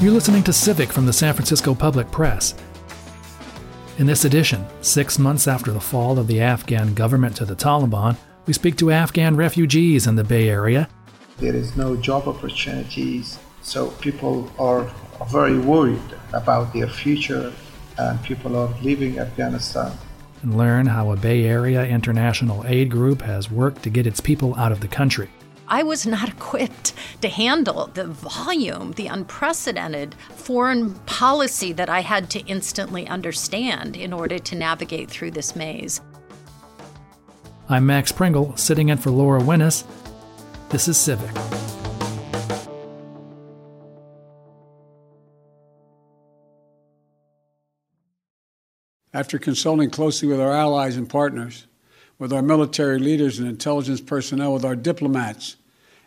You're listening to Civic from the San Francisco Public Press. In this edition, six months after the fall of the Afghan government to the Taliban, we speak to Afghan refugees in the Bay Area. There is no job opportunities, so people are very worried about their future, and people are leaving Afghanistan. And learn how a Bay Area international aid group has worked to get its people out of the country. I was not equipped to handle the volume, the unprecedented foreign policy that I had to instantly understand in order to navigate through this maze. I'm Max Pringle, sitting in for Laura Wenus. This is Civic. After consulting closely with our allies and partners, with our military leaders and intelligence personnel, with our diplomats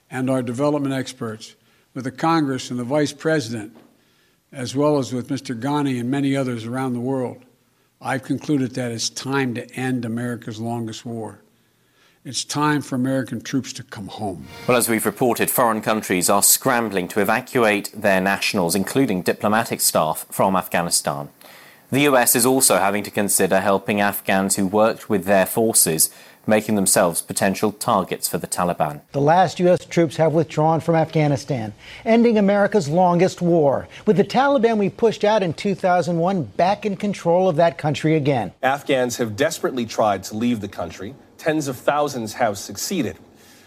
and our development experts, with the Congress and the Vice President, as well as with Mr. Ghani and many others around the world, I've concluded that it's time to end America's longest war. It's time for American troops to come home. Well, as we've reported, foreign countries are scrambling to evacuate their nationals, including diplomatic staff, from Afghanistan. The US is also having to consider helping Afghans who worked with their forces, making themselves potential targets for the Taliban. The last U.S. troops have withdrawn from Afghanistan, ending America's longest war. With the Taliban we pushed out in 2001 back in control of that country again. Afghans have desperately tried to leave the country. Tens of thousands have succeeded.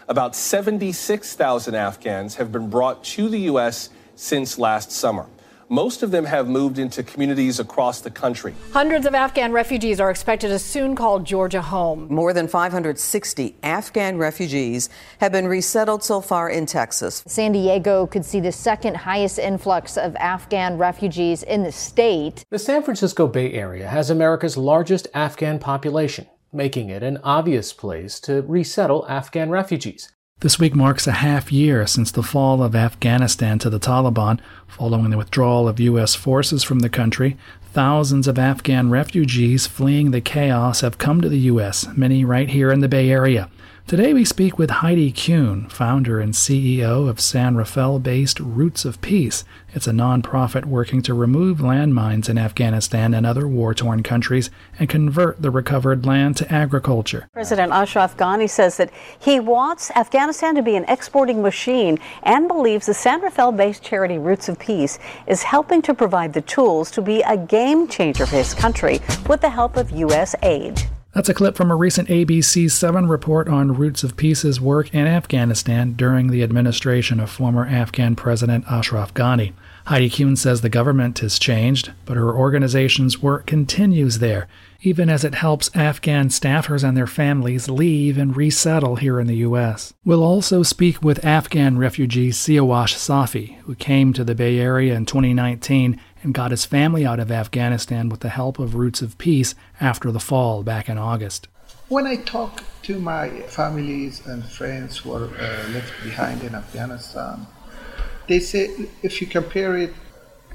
About 76,000 Afghans have been brought to the U.S. since last summer. Most of them have moved into communities across the country. Hundreds of Afghan refugees are expected to soon call Georgia home. More than 560 Afghan refugees have been resettled so far in Texas. San Diego could see the second highest influx of Afghan refugees in the state. The San Francisco Bay Area has America's largest Afghan population, making it an obvious place to resettle Afghan refugees. This week marks a half year since the fall of Afghanistan to the Taliban. Following the withdrawal of U.S. forces from the country, thousands of Afghan refugees fleeing the chaos have come to the U.S., many right here in the Bay Area. Today we speak with Heidi Kuhn, founder and CEO of San Rafael based Roots of Peace. It's a nonprofit working to remove landmines in Afghanistan and other war torn countries and convert the recovered land to agriculture. President Ashraf Ghani says that he wants Afghanistan to be an exporting machine and believes the San Rafael based charity Roots of Peace is helping to provide the tools to be a game changer for his country with the help of U.S. aid. That's a clip from a recent ABC 7 report on Roots of Peace's work in Afghanistan during the administration of former Afghan President Ashraf Ghani. Heidi Kuhn says the government has changed, but her organization's work continues there, even as it helps Afghan staffers and their families leave and resettle here in the U.S. We'll also speak with Afghan refugee Siawash Safi, who came to the Bay Area in 2019 and got his family out of Afghanistan with the help of Roots of Peace after the fall back in August. When I talk to my families and friends who are uh, left behind in Afghanistan, they say if you compare it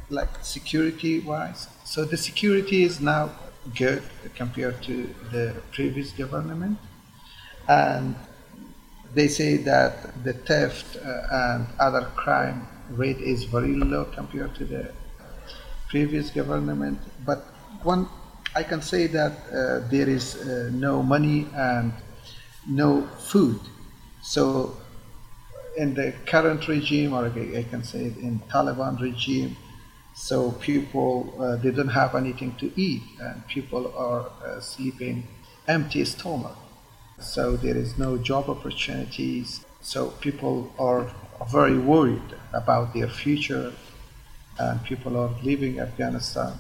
like security wise, so the security is now good compared to the previous government. And they say that the theft uh, and other crime rate is very low compared to the previous government. But one, I can say that uh, there is uh, no money and no food. So in the current regime, or I can say it in Taliban regime, so people uh, they don't have anything to eat, and people are uh, sleeping empty stomach. So there is no job opportunities. So people are very worried about their future and people are leaving Afghanistan.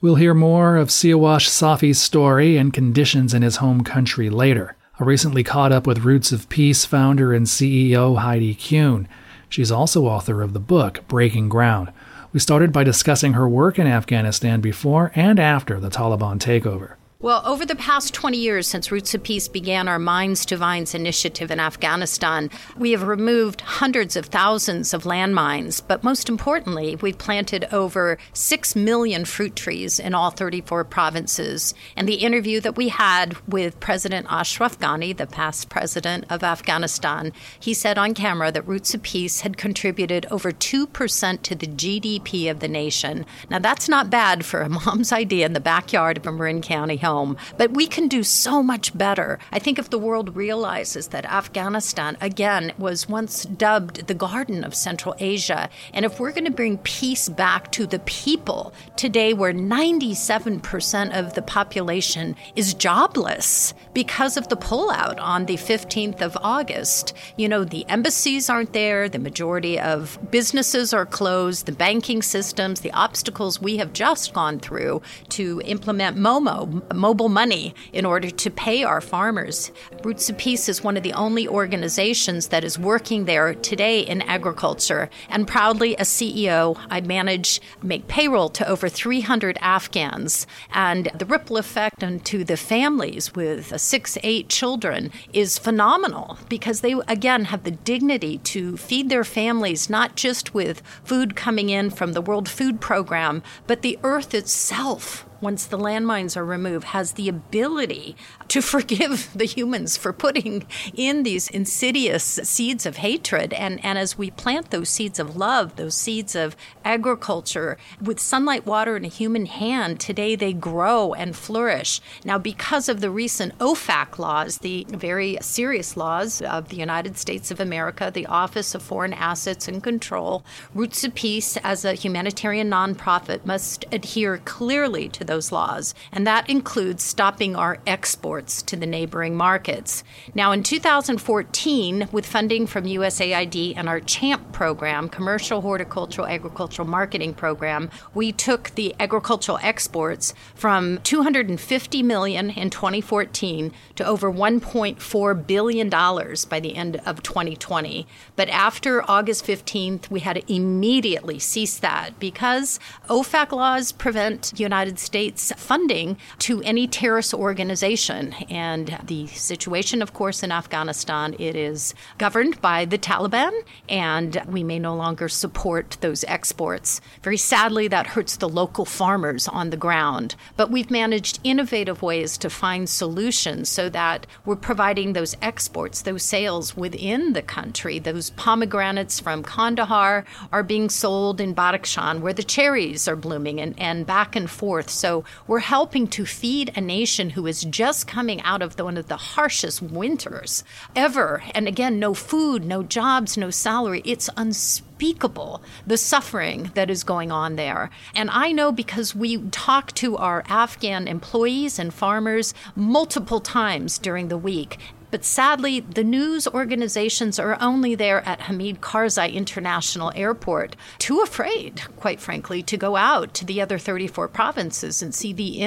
We'll hear more of Siawash Safi's story and conditions in his home country later. I recently caught up with Roots of Peace founder and CEO Heidi Kuhn. She's also author of the book Breaking Ground. We started by discussing her work in Afghanistan before and after the Taliban takeover. Well, over the past 20 years since Roots of Peace began our Mines to Vines initiative in Afghanistan, we have removed hundreds of thousands of landmines, but most importantly, we've planted over 6 million fruit trees in all 34 provinces. And the interview that we had with President Ashraf Ghani, the past president of Afghanistan, he said on camera that Roots of Peace had contributed over 2% to the GDP of the nation. Now, that's not bad for a mom's idea in the backyard of a Marin County home. But we can do so much better. I think if the world realizes that Afghanistan, again, was once dubbed the Garden of Central Asia, and if we're going to bring peace back to the people today, where 97% of the population is jobless because of the pullout on the 15th of August, you know, the embassies aren't there, the majority of businesses are closed, the banking systems, the obstacles we have just gone through to implement MOMO, mobile money in order to pay our farmers. Roots of Peace is one of the only organizations that is working there today in agriculture. And proudly, as CEO, I manage, make payroll to over 300 Afghans. And the ripple effect onto the families with six, eight children is phenomenal because they, again, have the dignity to feed their families not just with food coming in from the World Food Program, but the earth itself once the landmines are removed, has the ability to forgive the humans for putting in these insidious seeds of hatred. And, and as we plant those seeds of love, those seeds of agriculture with sunlight, water, and a human hand, today they grow and flourish. Now, because of the recent OFAC laws, the very serious laws of the United States of America, the Office of Foreign Assets and Control, Roots of Peace, as a humanitarian nonprofit, must adhere clearly to those laws, and that includes stopping our exports to the neighboring markets. Now, in 2014, with funding from USAID and our CHAMP program, Commercial Horticultural Agricultural Marketing Program, we took the agricultural exports from 250 million in 2014 to over 1.4 billion dollars by the end of 2020. But after August 15th, we had to immediately cease that because OFAC laws prevent United States States funding to any terrorist organization. And the situation, of course, in Afghanistan, it is governed by the Taliban, and we may no longer support those exports. Very sadly, that hurts the local farmers on the ground. But we've managed innovative ways to find solutions so that we're providing those exports, those sales within the country. Those pomegranates from Kandahar are being sold in Badakhshan, where the cherries are blooming, and, and back and forth. So we're helping to feed a nation who is just coming out of the, one of the harshest winters ever. And again, no food, no jobs, no salary. It's unspeakable the suffering that is going on there. And I know because we talk to our Afghan employees and farmers multiple times during the week, but sadly, the news organizations are only there at Hamid Karzai International Airport, too afraid, quite frankly, to go out to the other 34 provinces and see the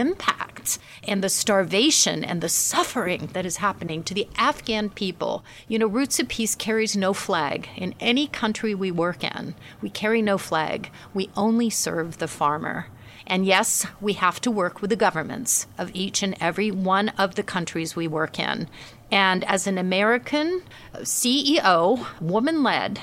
and the starvation and the suffering that is happening to the Afghan people. You know, Roots of Peace carries no flag in any country we work in. We carry no flag. We only serve the farmer. And yes, we have to work with the governments of each and every one of the countries we work in. And as an American uh, CEO, woman led,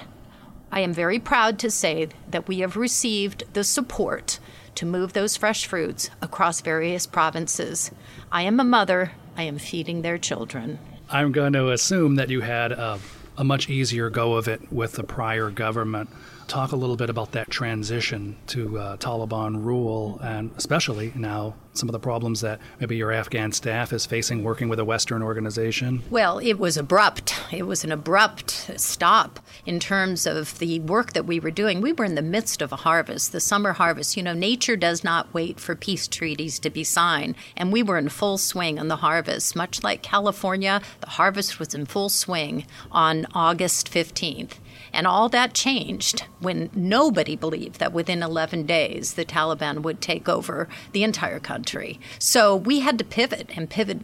I am very proud to say that we have received the support to move those fresh fruits across various provinces. I am a mother, I am feeding their children. I'm going to assume that you had a, a much easier go of it with the prior government talk a little bit about that transition to uh, Taliban rule, and especially now some of the problems that maybe your Afghan staff is facing working with a Western organization? Well, it was abrupt. It was an abrupt stop in terms of the work that we were doing. We were in the midst of a harvest, the summer harvest. You know, nature does not wait for peace treaties to be signed, and we were in full swing on the harvest. Much like California, the harvest was in full swing on August 15th. And all that changed when nobody believed that within 11 days the Taliban would take over the entire country. So we had to pivot and pivot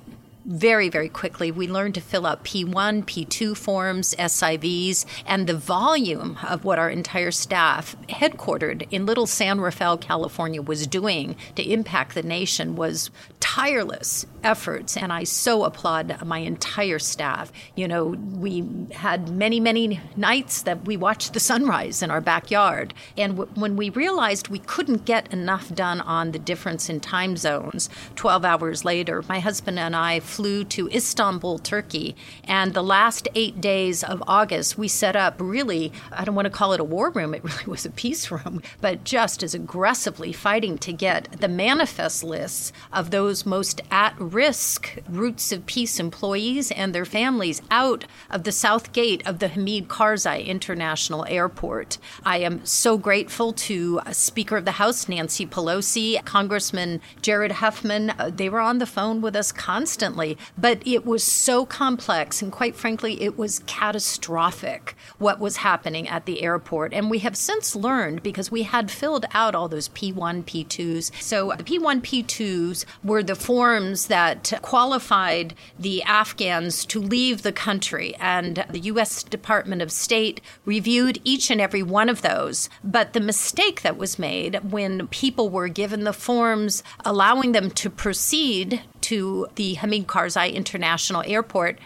very, very quickly. We learned to fill out P1, P2 forms, SIVs, and the volume of what our entire staff, headquartered in Little San Rafael, California, was doing to impact the nation was tireless efforts. And I so applaud my entire staff. You know, we had many, many nights that we watched the sunrise in our backyard. And w- when we realized we couldn't get enough done on the difference in time zones, 12 hours later, my husband and I flew to Istanbul, Turkey. And the last eight days of August, we set up really, I don't want to call it a war room, it really was a peace room, but just as aggressively fighting to get the manifest lists of those most at risk Roots of Peace employees and their families out of the south gate of the Hamid Karzai International Airport. I am so grateful to Speaker of the House Nancy Pelosi, Congressman Jared Huffman. Uh, they were on the phone with us constantly but it was so complex, and quite frankly, it was catastrophic what was happening at the airport. And we have since learned because we had filled out all those P1, P2s. So the P1, P2s were the forms that qualified the Afghans to leave the country. And the U.S. Department of State reviewed each and every one of those. But the mistake that was made when people were given the forms allowing them to proceed to the Hamid Karzai International Airport,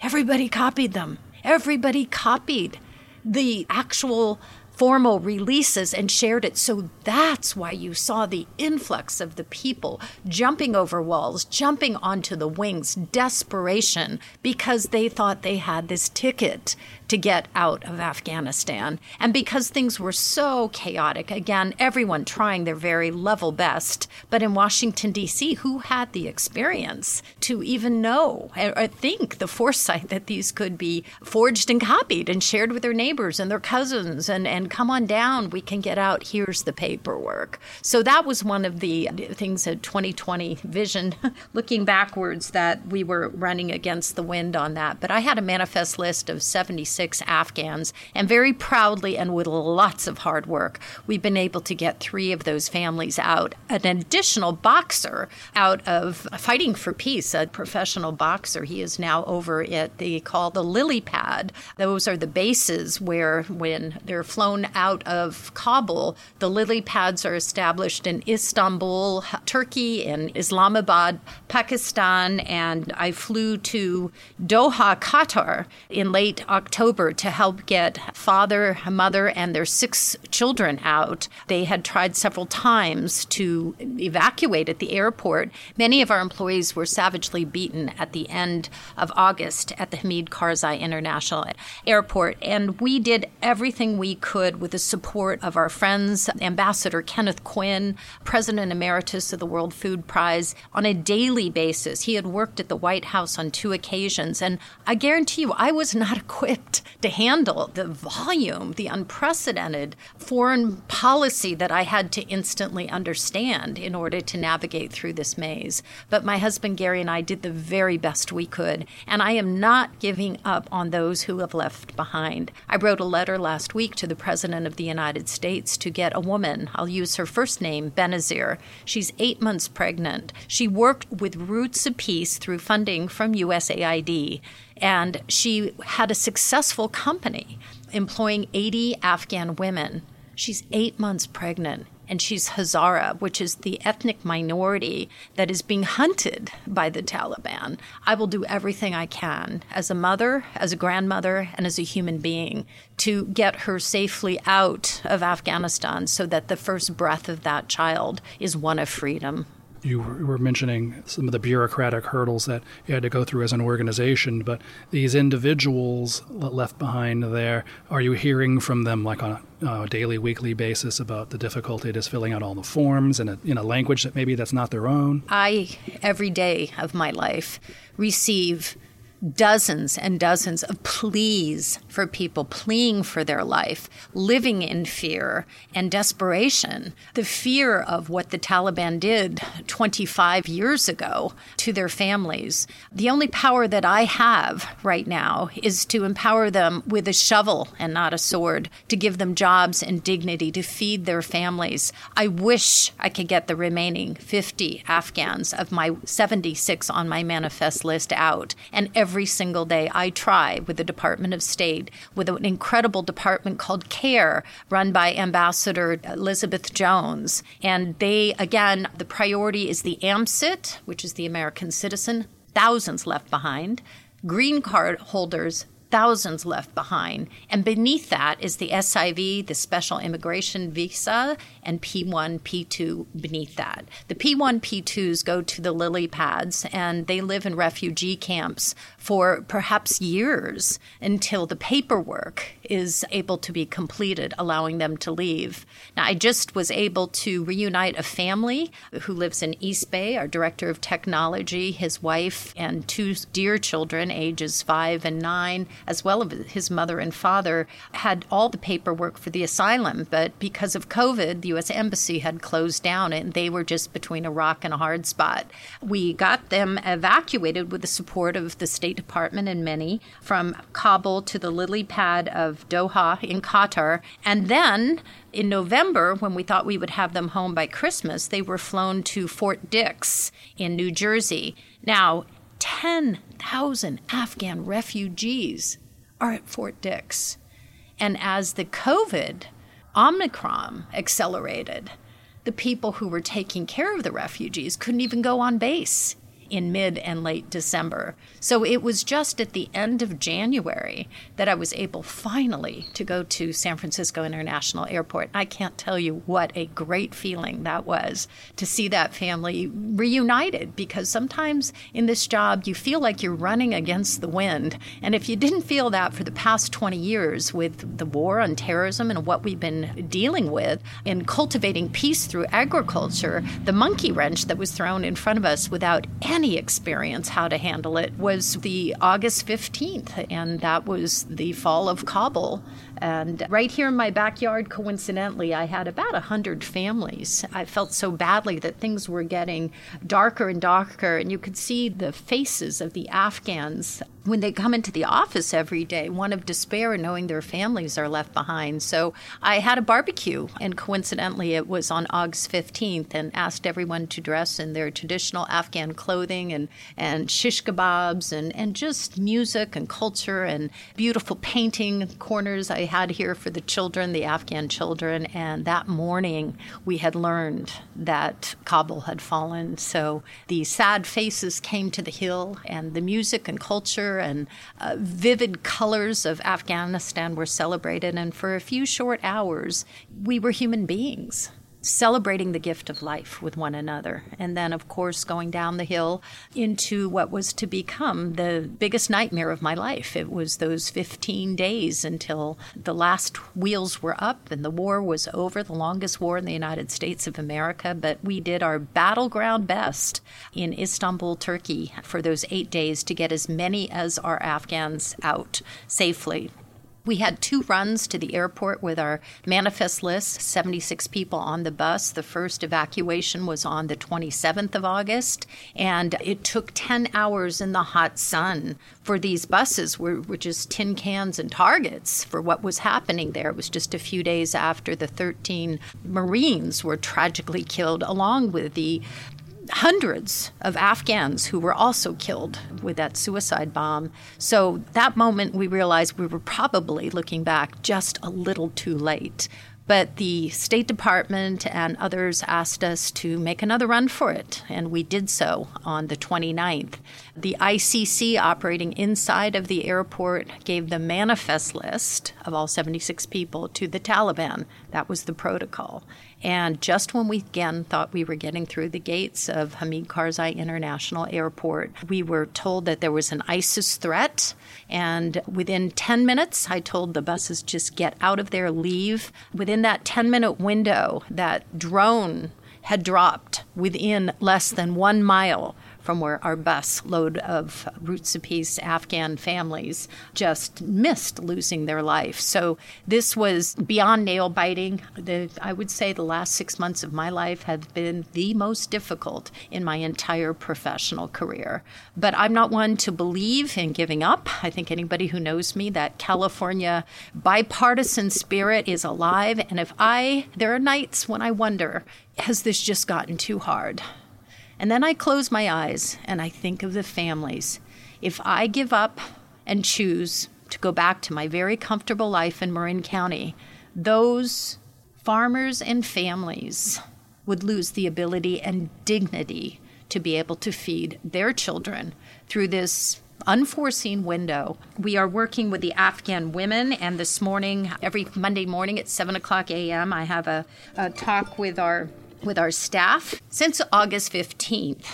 everybody copied them. Everybody copied the actual formal releases and shared it. So that's why you saw the influx of the people jumping over walls, jumping onto the wings, desperation, because they thought they had this ticket to get out of Afghanistan. And because things were so chaotic, again, everyone trying their very level best. But in Washington, D.C., who had the experience to even know or think the foresight that these could be forged and copied and shared with their neighbors and their cousins and, and come on down, we can get out, here's the paperwork. So that was one of the things that 2020 vision, looking backwards, that we were running against the wind on that. But I had a manifest list of 76 Afghans. And very proudly and with lots of hard work, we've been able to get three of those families out. An additional boxer out of Fighting for Peace, a professional boxer. He is now over at the call the lily pad. Those are the bases where when they're flown out of Kabul, the lily pads are established in Istanbul, Turkey, and Islamabad, Pakistan, and I flew to Doha, Qatar in late October October to help get father, mother, and their six children out. They had tried several times to evacuate at the airport. Many of our employees were savagely beaten at the end of August at the Hamid Karzai International Airport, and we did everything we could with the support of our friends, Ambassador Kenneth Quinn, President Emeritus of the World Food Prize, on a daily basis. He had worked at the White House on two occasions, and I guarantee you, I was not equipped to handle the volume, the unprecedented foreign policy that I had to instantly understand in order to navigate through this maze. But my husband Gary and I did the very best we could, and I am not giving up on those who have left behind. I wrote a letter last week to the President of the United States to get a woman, I'll use her first name, Benazir. She's eight months pregnant. She worked with Roots of Peace through funding from USAID and she had a successful company employing 80 Afghan women. She's eight months pregnant and she's Hazara, which is the ethnic minority that is being hunted by the Taliban. I will do everything I can as a mother, as a grandmother, and as a human being to get her safely out of Afghanistan so that the first breath of that child is one of freedom you were mentioning some of the bureaucratic hurdles that you had to go through as an organization, but these individuals left behind there, are you hearing from them like on a uh, daily, weekly basis about the difficulty it is filling out all the forms in a, in a language that maybe that's not their own? I, every day of my life, receive dozens and dozens of pleas for people pleading for their life, living in fear and desperation. The fear of what the Taliban did 25 years ago to their families. The only power that I have right now is to empower them with a shovel and not a sword, to give them jobs and dignity, to feed their families. I wish I could get the remaining 50 Afghans of my 76 on my manifest list out. And every single day I try with the Department of State, with an incredible department called CARE, run by Ambassador Elizabeth Jones. And they, again, the priority is the AMCIT, which is the American citizen, thousands left behind. Green card holders, thousands left behind. And beneath that is the SIV, the special immigration visa, and P1, P2 beneath that. The P1, P2s go to the lily pads and they live in refugee camps for perhaps years until the paperwork is able to be completed, allowing them to leave. Now, I just was able to reunite a family who lives in East Bay, our director of technology, his wife, and two dear children, ages five and nine, as well as his mother and father, had all the paperwork for the asylum. But because of COVID, the U.S. Embassy had closed down and they were just between a rock and a hard spot. We got them evacuated with the support of the State Department and many from Kabul to the lily pad of Doha in Qatar. And then in November, when we thought we would have them home by Christmas, they were flown to Fort Dix in New Jersey. Now, 10,000 Afghan refugees are at Fort Dix. And as the COVID Omicron accelerated, the people who were taking care of the refugees couldn't even go on base in mid and late December. So it was just at the end of January that I was able finally to go to San Francisco International Airport. I can't tell you what a great feeling that was to see that family reunited because sometimes in this job you feel like you're running against the wind. And if you didn't feel that for the past 20 years with the war on terrorism and what we've been dealing with in cultivating peace through agriculture, the monkey wrench that was thrown in front of us without any experience how to handle it was the August 15th, and that was the fall of Kabul. And right here in my backyard, coincidentally, I had about 100 families. I felt so badly that things were getting darker and darker, and you could see the faces of the Afghans when they come into the office every day, one of despair knowing their families are left behind. So I had a barbecue, and coincidentally, it was on August 15th, and asked everyone to dress in their traditional Afghan clothing and, and shish kebabs and, and just music and culture and beautiful painting corners. I had here for the children, the Afghan children, and that morning we had learned that Kabul had fallen. So the sad faces came to the hill, and the music and culture and uh, vivid colors of Afghanistan were celebrated. And for a few short hours, we were human beings celebrating the gift of life with one another. And then, of course, going down the hill into what was to become the biggest nightmare of my life. It was those 15 days until the last wheels were up and the war was over, the longest war in the United States of America. But we did our battleground best in Istanbul, Turkey, for those eight days to get as many as our Afghans out safely we had two runs to the airport with our manifest list 76 people on the bus. The first evacuation was on the 27th of August, and it took 10 hours in the hot sun for these buses, were, were just tin cans and targets for what was happening there. It was just a few days after the 13 Marines were tragically killed, along with the hundreds of Afghans who were also killed with that suicide bomb. So that moment we realized we were probably looking back just a little too late. But the State Department and others asked us to make another run for it, and we did so on the 29th. The ICC operating inside of the airport gave the manifest list of all 76 people to the Taliban. That was the protocol. And just when we again thought we were getting through the gates of Hamid Karzai International Airport, we were told that there was an ISIS threat. And within 10 minutes, I told the buses just get out of there, leave. Within that 10 minute window, that drone had dropped within less than one mile from where our bus load of Roots of Peace Afghan families just missed losing their life. So this was beyond nail biting. The, I would say the last six months of my life have been the most difficult in my entire professional career. But I'm not one to believe in giving up. I think anybody who knows me, that California bipartisan spirit is alive. And if I, there are nights when I wonder, has this just gotten too hard? And then I close my eyes and I think of the families. If I give up and choose to go back to my very comfortable life in Marin County, those farmers and families would lose the ability and dignity to be able to feed their children through this unforeseen window. We are working with the Afghan women, and this morning, every Monday morning at 7 o'clock a.m., I have a, a talk with our with our staff since August 15th.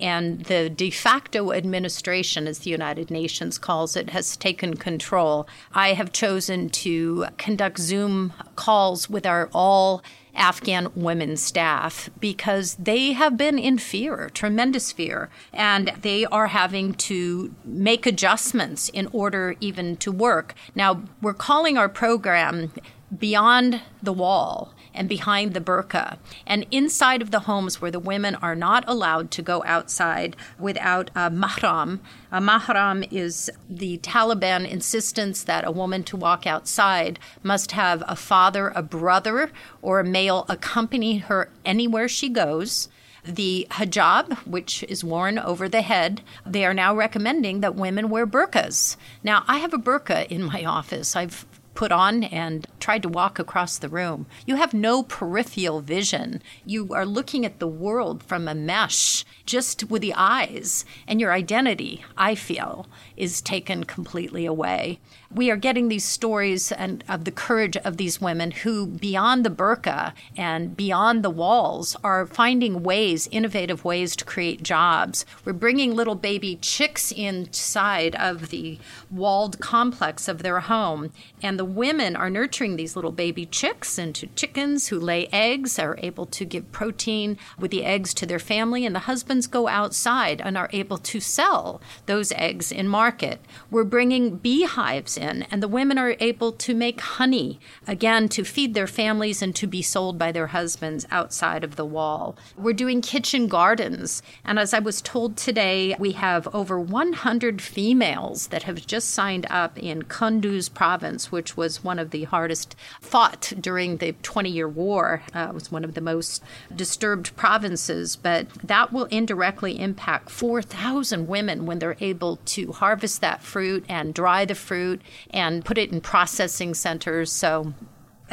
And the de facto administration, as the United Nations calls it, has taken control. I have chosen to conduct Zoom calls with our all Afghan women staff because they have been in fear, tremendous fear, and they are having to make adjustments in order even to work. Now, we're calling our program Beyond the Wall and behind the burqa, and inside of the homes where the women are not allowed to go outside without a mahram. A mahram is the Taliban insistence that a woman to walk outside must have a father, a brother, or a male accompany her anywhere she goes the hijab, which is worn over the head, they are now recommending that women wear burqas. Now, I have a burqa in my office. I've put on and tried to walk across the room. You have no peripheral vision. You are looking at the world from a mesh just with the eyes, and your identity, I feel, is taken completely away. We are getting these stories and of the courage of these women who, beyond the burqa and beyond the walls, are finding ways, innovative ways to create jobs. We're bringing little baby chicks inside of the walled complex of their home, and the women are nurturing these little baby chicks into chickens who lay eggs, are able to give protein with the eggs to their family, and the husbands go outside and are able to sell those eggs in market. We're bringing beehives in, and the women are able to make honey, again, to feed their families and to be sold by their husbands outside of the wall. We're doing kitchen gardens, and as I was told today, we have over 100 females that have just signed up in Kunduz province, which was one of the hardest fought during the 20 year war. Uh, it was one of the most disturbed provinces, but that will indirectly impact 4,000 women when they're able to harvest that fruit and dry the fruit and put it in processing centers. So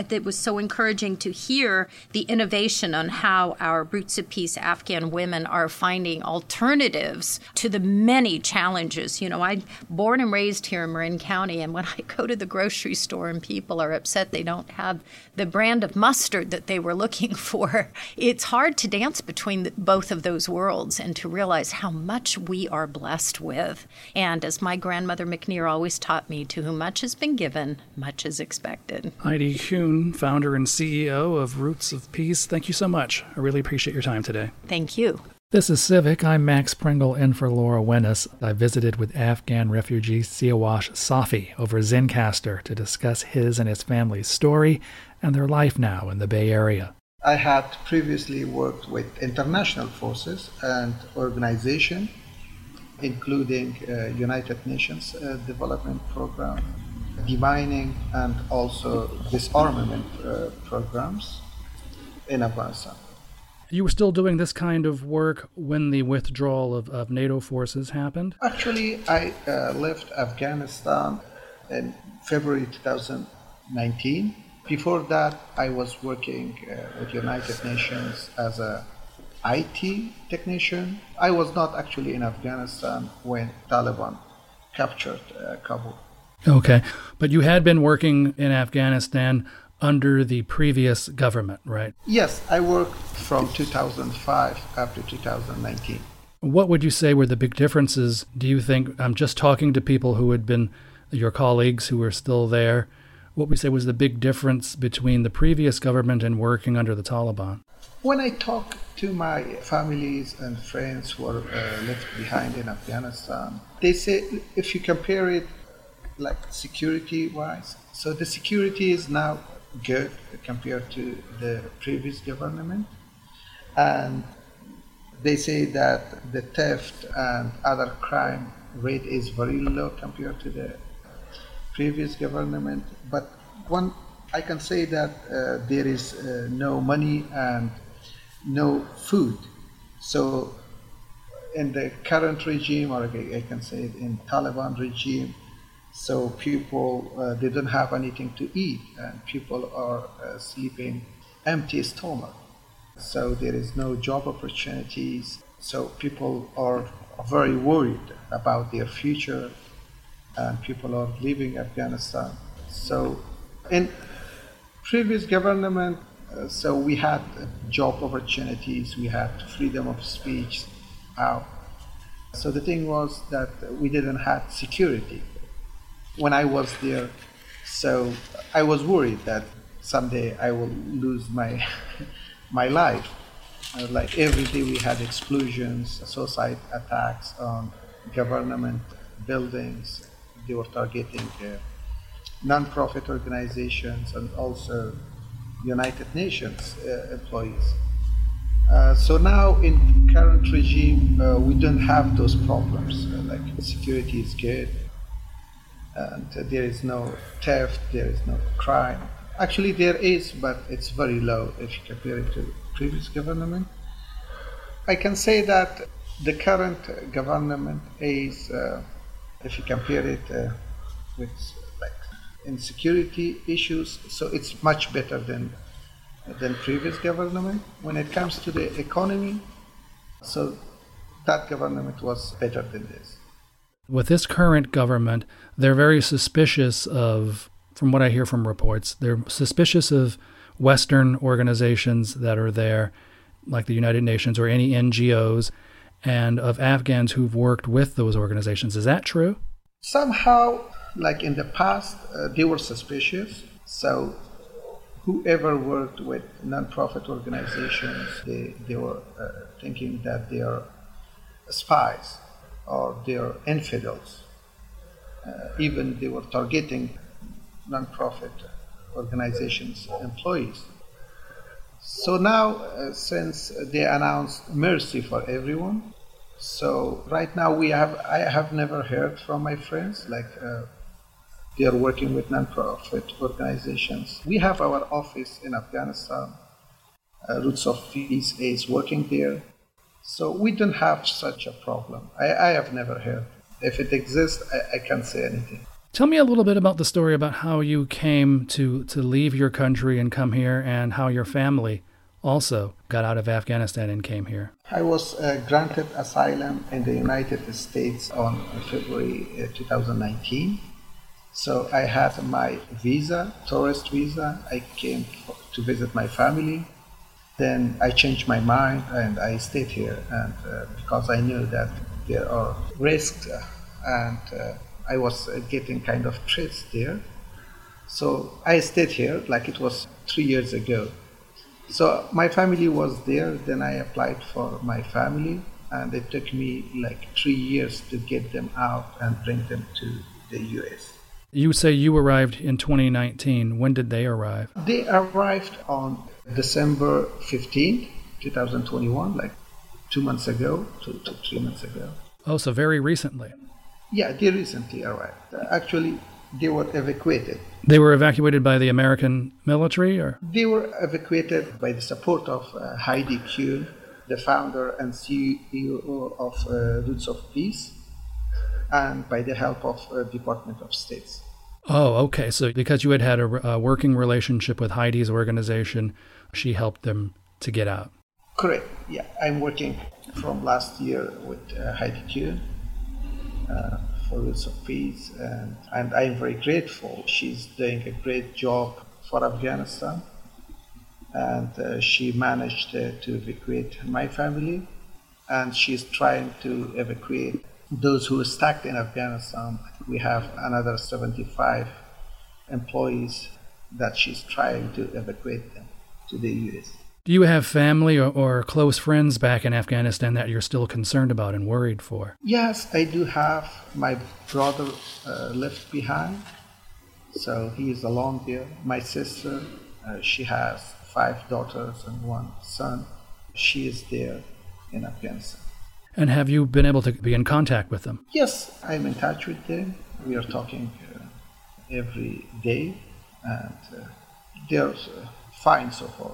Uh, it was so encouraging to hear the innovation on how our Roots of Peace Afghan women are finding alternatives to the many challenges. You know, I'm born and raised here in Marin County, and when I go to the grocery store and people are upset they don't have the brand of mustard that they were looking for, it's hard to dance between the, both of those worlds and to realize how much we are blessed with. And as my grandmother McNear always taught me, to whom much has been given, much is expected. Heidi Kuhn, founder and CEO of Roots of Peace, thank you so much. I really appreciate your time today. Thank you. This is Civic. I'm Max Pringle in for Laura Wenus. I visited with Afghan refugee Siawash Safi over Zencastr to discuss his and his family's story and their life now in the Bay Area. I had previously worked with international forces and organizations, including uh, United Nations uh, Development Program, demining, and also disarmament uh, programs in Afghanistan. You were still doing this kind of work when the withdrawal of, of NATO forces happened? Actually, I uh, left Afghanistan in February 2019. Before that, I was working uh, with United Nations as a IT technician. I was not actually in Afghanistan when Taliban captured uh, Kabul. Okay, but you had been working in Afghanistan under the previous government, right? Yes, I worked from 2005 up to 2019. What would you say were the big differences? Do you think, I'm just talking to people who had been your colleagues who were still there, what would you say was the big difference between the previous government and working under the Taliban? When I talk to my families and friends who are uh, left behind in Afghanistan, they say if you compare it like security wise, so the security is now good compared to the previous government. And they say that the theft and other crime rate is very low compared to the previous government. But one, I can say that uh, there is uh, no money and no food. So in the current regime, or I can say in Taliban regime, so people uh, don't have anything to eat, and people are uh, sleeping empty stomach. So there is no job opportunities. So people are very worried about their future, and people are leaving Afghanistan. So in previous government, uh, so we had job opportunities, we had freedom of speech. Out. So the thing was that we didn't have security when I was there. So I was worried that someday I will lose my my life. Uh, like every day we had explosions, suicide attacks on government buildings. They were targeting uh, non-profit organizations and also United Nations uh, employees. Uh, so now in current regime, uh, we don't have those problems. Like security is good, and there is no theft, there is no crime. Actually, there is, but it's very low if you compare it to previous government. I can say that the current government is, uh, if you compare it uh, with like insecurity issues, so it's much better than than previous government. When it comes to the economy, so that government was better than this with this current government, they're very suspicious of, from what I hear from reports, they're suspicious of Western organizations that are there, like the United Nations or any NGOs, and of Afghans who've worked with those organizations. Is that true? Somehow, like in the past, uh, they were suspicious. So, whoever worked with non-profit organizations, they, they were uh, thinking that they are spies or they are infidels. Uh, even they were targeting non-profit organizations employees. So now, uh, since they announced mercy for everyone, so right now we have I have never heard from my friends like uh, they are working with non-profit organizations. We have our office in Afghanistan. Uh, Roots of Peace is working there. So we don't have such a problem. I, I have never heard. If it exists, I, I can't say anything. Tell me a little bit about the story about how you came to, to leave your country and come here, and how your family also got out of Afghanistan and came here. I was uh, granted asylum in the United States on February uh, 2019. So I had my visa, tourist visa. I came to visit my family then I changed my mind and I stayed here, and uh, because I knew that there are risks, uh, and uh, I was getting kind of threats there. So I stayed here, like it was three years ago. So my family was there. Then I applied for my family, and it took me like three years to get them out and bring them to the U.S. You say you arrived in 2019. When did they arrive? They arrived on December 15, 2021, like two months ago, two to three months ago. Oh, so very recently. Yeah, they recently arrived. Actually, they were evacuated. They were evacuated by the American military, or they were evacuated by the support of uh, Heidi Kuhn, the founder and CEO of uh, Roots of Peace, and by the help of uh, Department of States. Oh, okay. So because you had had a, a, working relationship with Heidi's organization, she helped them to get out. Correct. Yeah, I'm working from last year with uh, Heidi Kuhn uh, for Roots of Peace, and, and I'm very grateful. She's doing a great job for Afghanistan, and uh, she managed uh, to evacuate my family, and she's trying to evacuate those who are stuck in Afghanistan. We have another 75 employees that she's trying to evacuate them to the US. Do you have family or, or, close friends back in Afghanistan that you're still concerned about and worried for? Yes, I do have my brother uh, left behind, so he is alone there. My sister, uh, she has five daughters and one son. She is there in Afghanistan. And have you been able to be in contact with them? Yes, I'm in touch with them. We are talking uh, every day, and uh, they're uh, fine so far.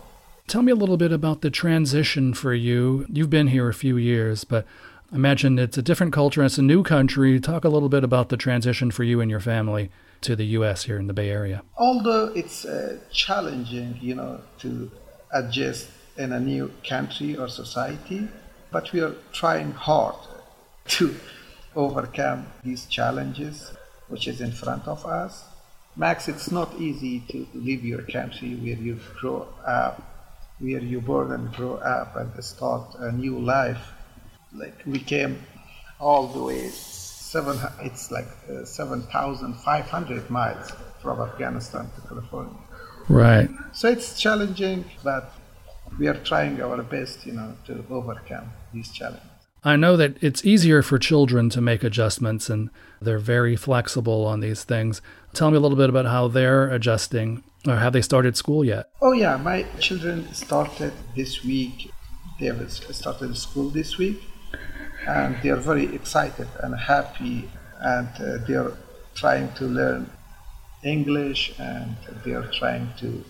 Tell me a little bit about the transition for you. You've been here a few years, but I imagine it's a different culture. And it's a new country. Talk a little bit about the transition for you and your family to the U.S. here in the Bay Area. Although it's uh, challenging, you know, to adjust in a new country or society, but we are trying hard to overcome these challenges which is in front of us. Max, it's not easy to leave your country where you grow up, where you born and grow up and start a new life. Like we came all the way seven, it's like uh, 7,500 miles from Afghanistan to California. Right. So it's challenging, but we are trying our best, you know, to overcome these challenges. I know that it's easier for children to make adjustments and they're very flexible on these things. Tell me a little bit about how they're adjusting or have they started school yet? Oh, yeah. My children started this week. They have started school this week and they are very excited and happy and uh, they are trying to learn English and they are trying to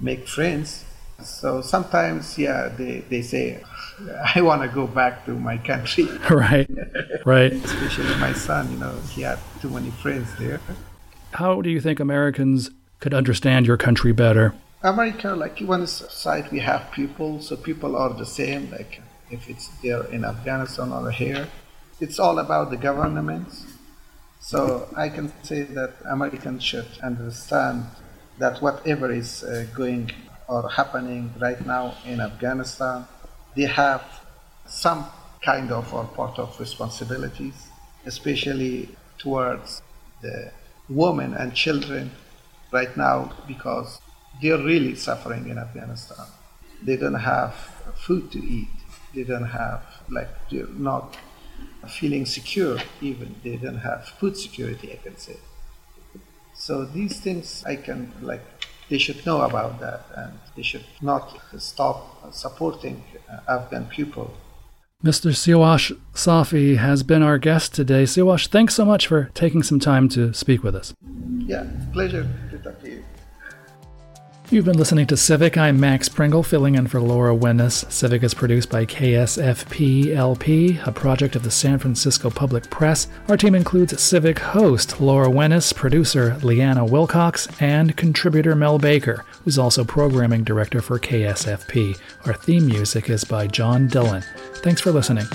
make friends. So sometimes, yeah, they, they say, I want to go back to my country. right, right. Especially my son, you know, he had too many friends there. How do you think Americans could understand your country better? America, like one side, we have people, so people are the same. Like if it's there in Afghanistan or here, it's all about the governments. So I can say that Americans should understand that whatever is uh, going or happening right now in Afghanistan, they have some kind of or part of responsibilities, especially towards the women and children right now because they're really suffering in Afghanistan. They don't have food to eat. They don't have like they're not feeling secure even. They don't have food security, I can say. So these things I can like they should know about that and they should not stop supporting uh, Afghan people. Mr. Siwash Safi has been our guest today. Siwash, thanks so much for taking some time to speak with us. Yeah, pleasure to talk to you. You've been listening to Civic. I'm Max Pringle, filling in for Laura Wenus. Civic is produced by KSFP LP, a project of the San Francisco Public Press. Our team includes Civic host Laura Wenus, producer Leanna Wilcox, and contributor Mel Baker, who's also programming director for KSFP. Our theme music is by John Dillon. Thanks for listening.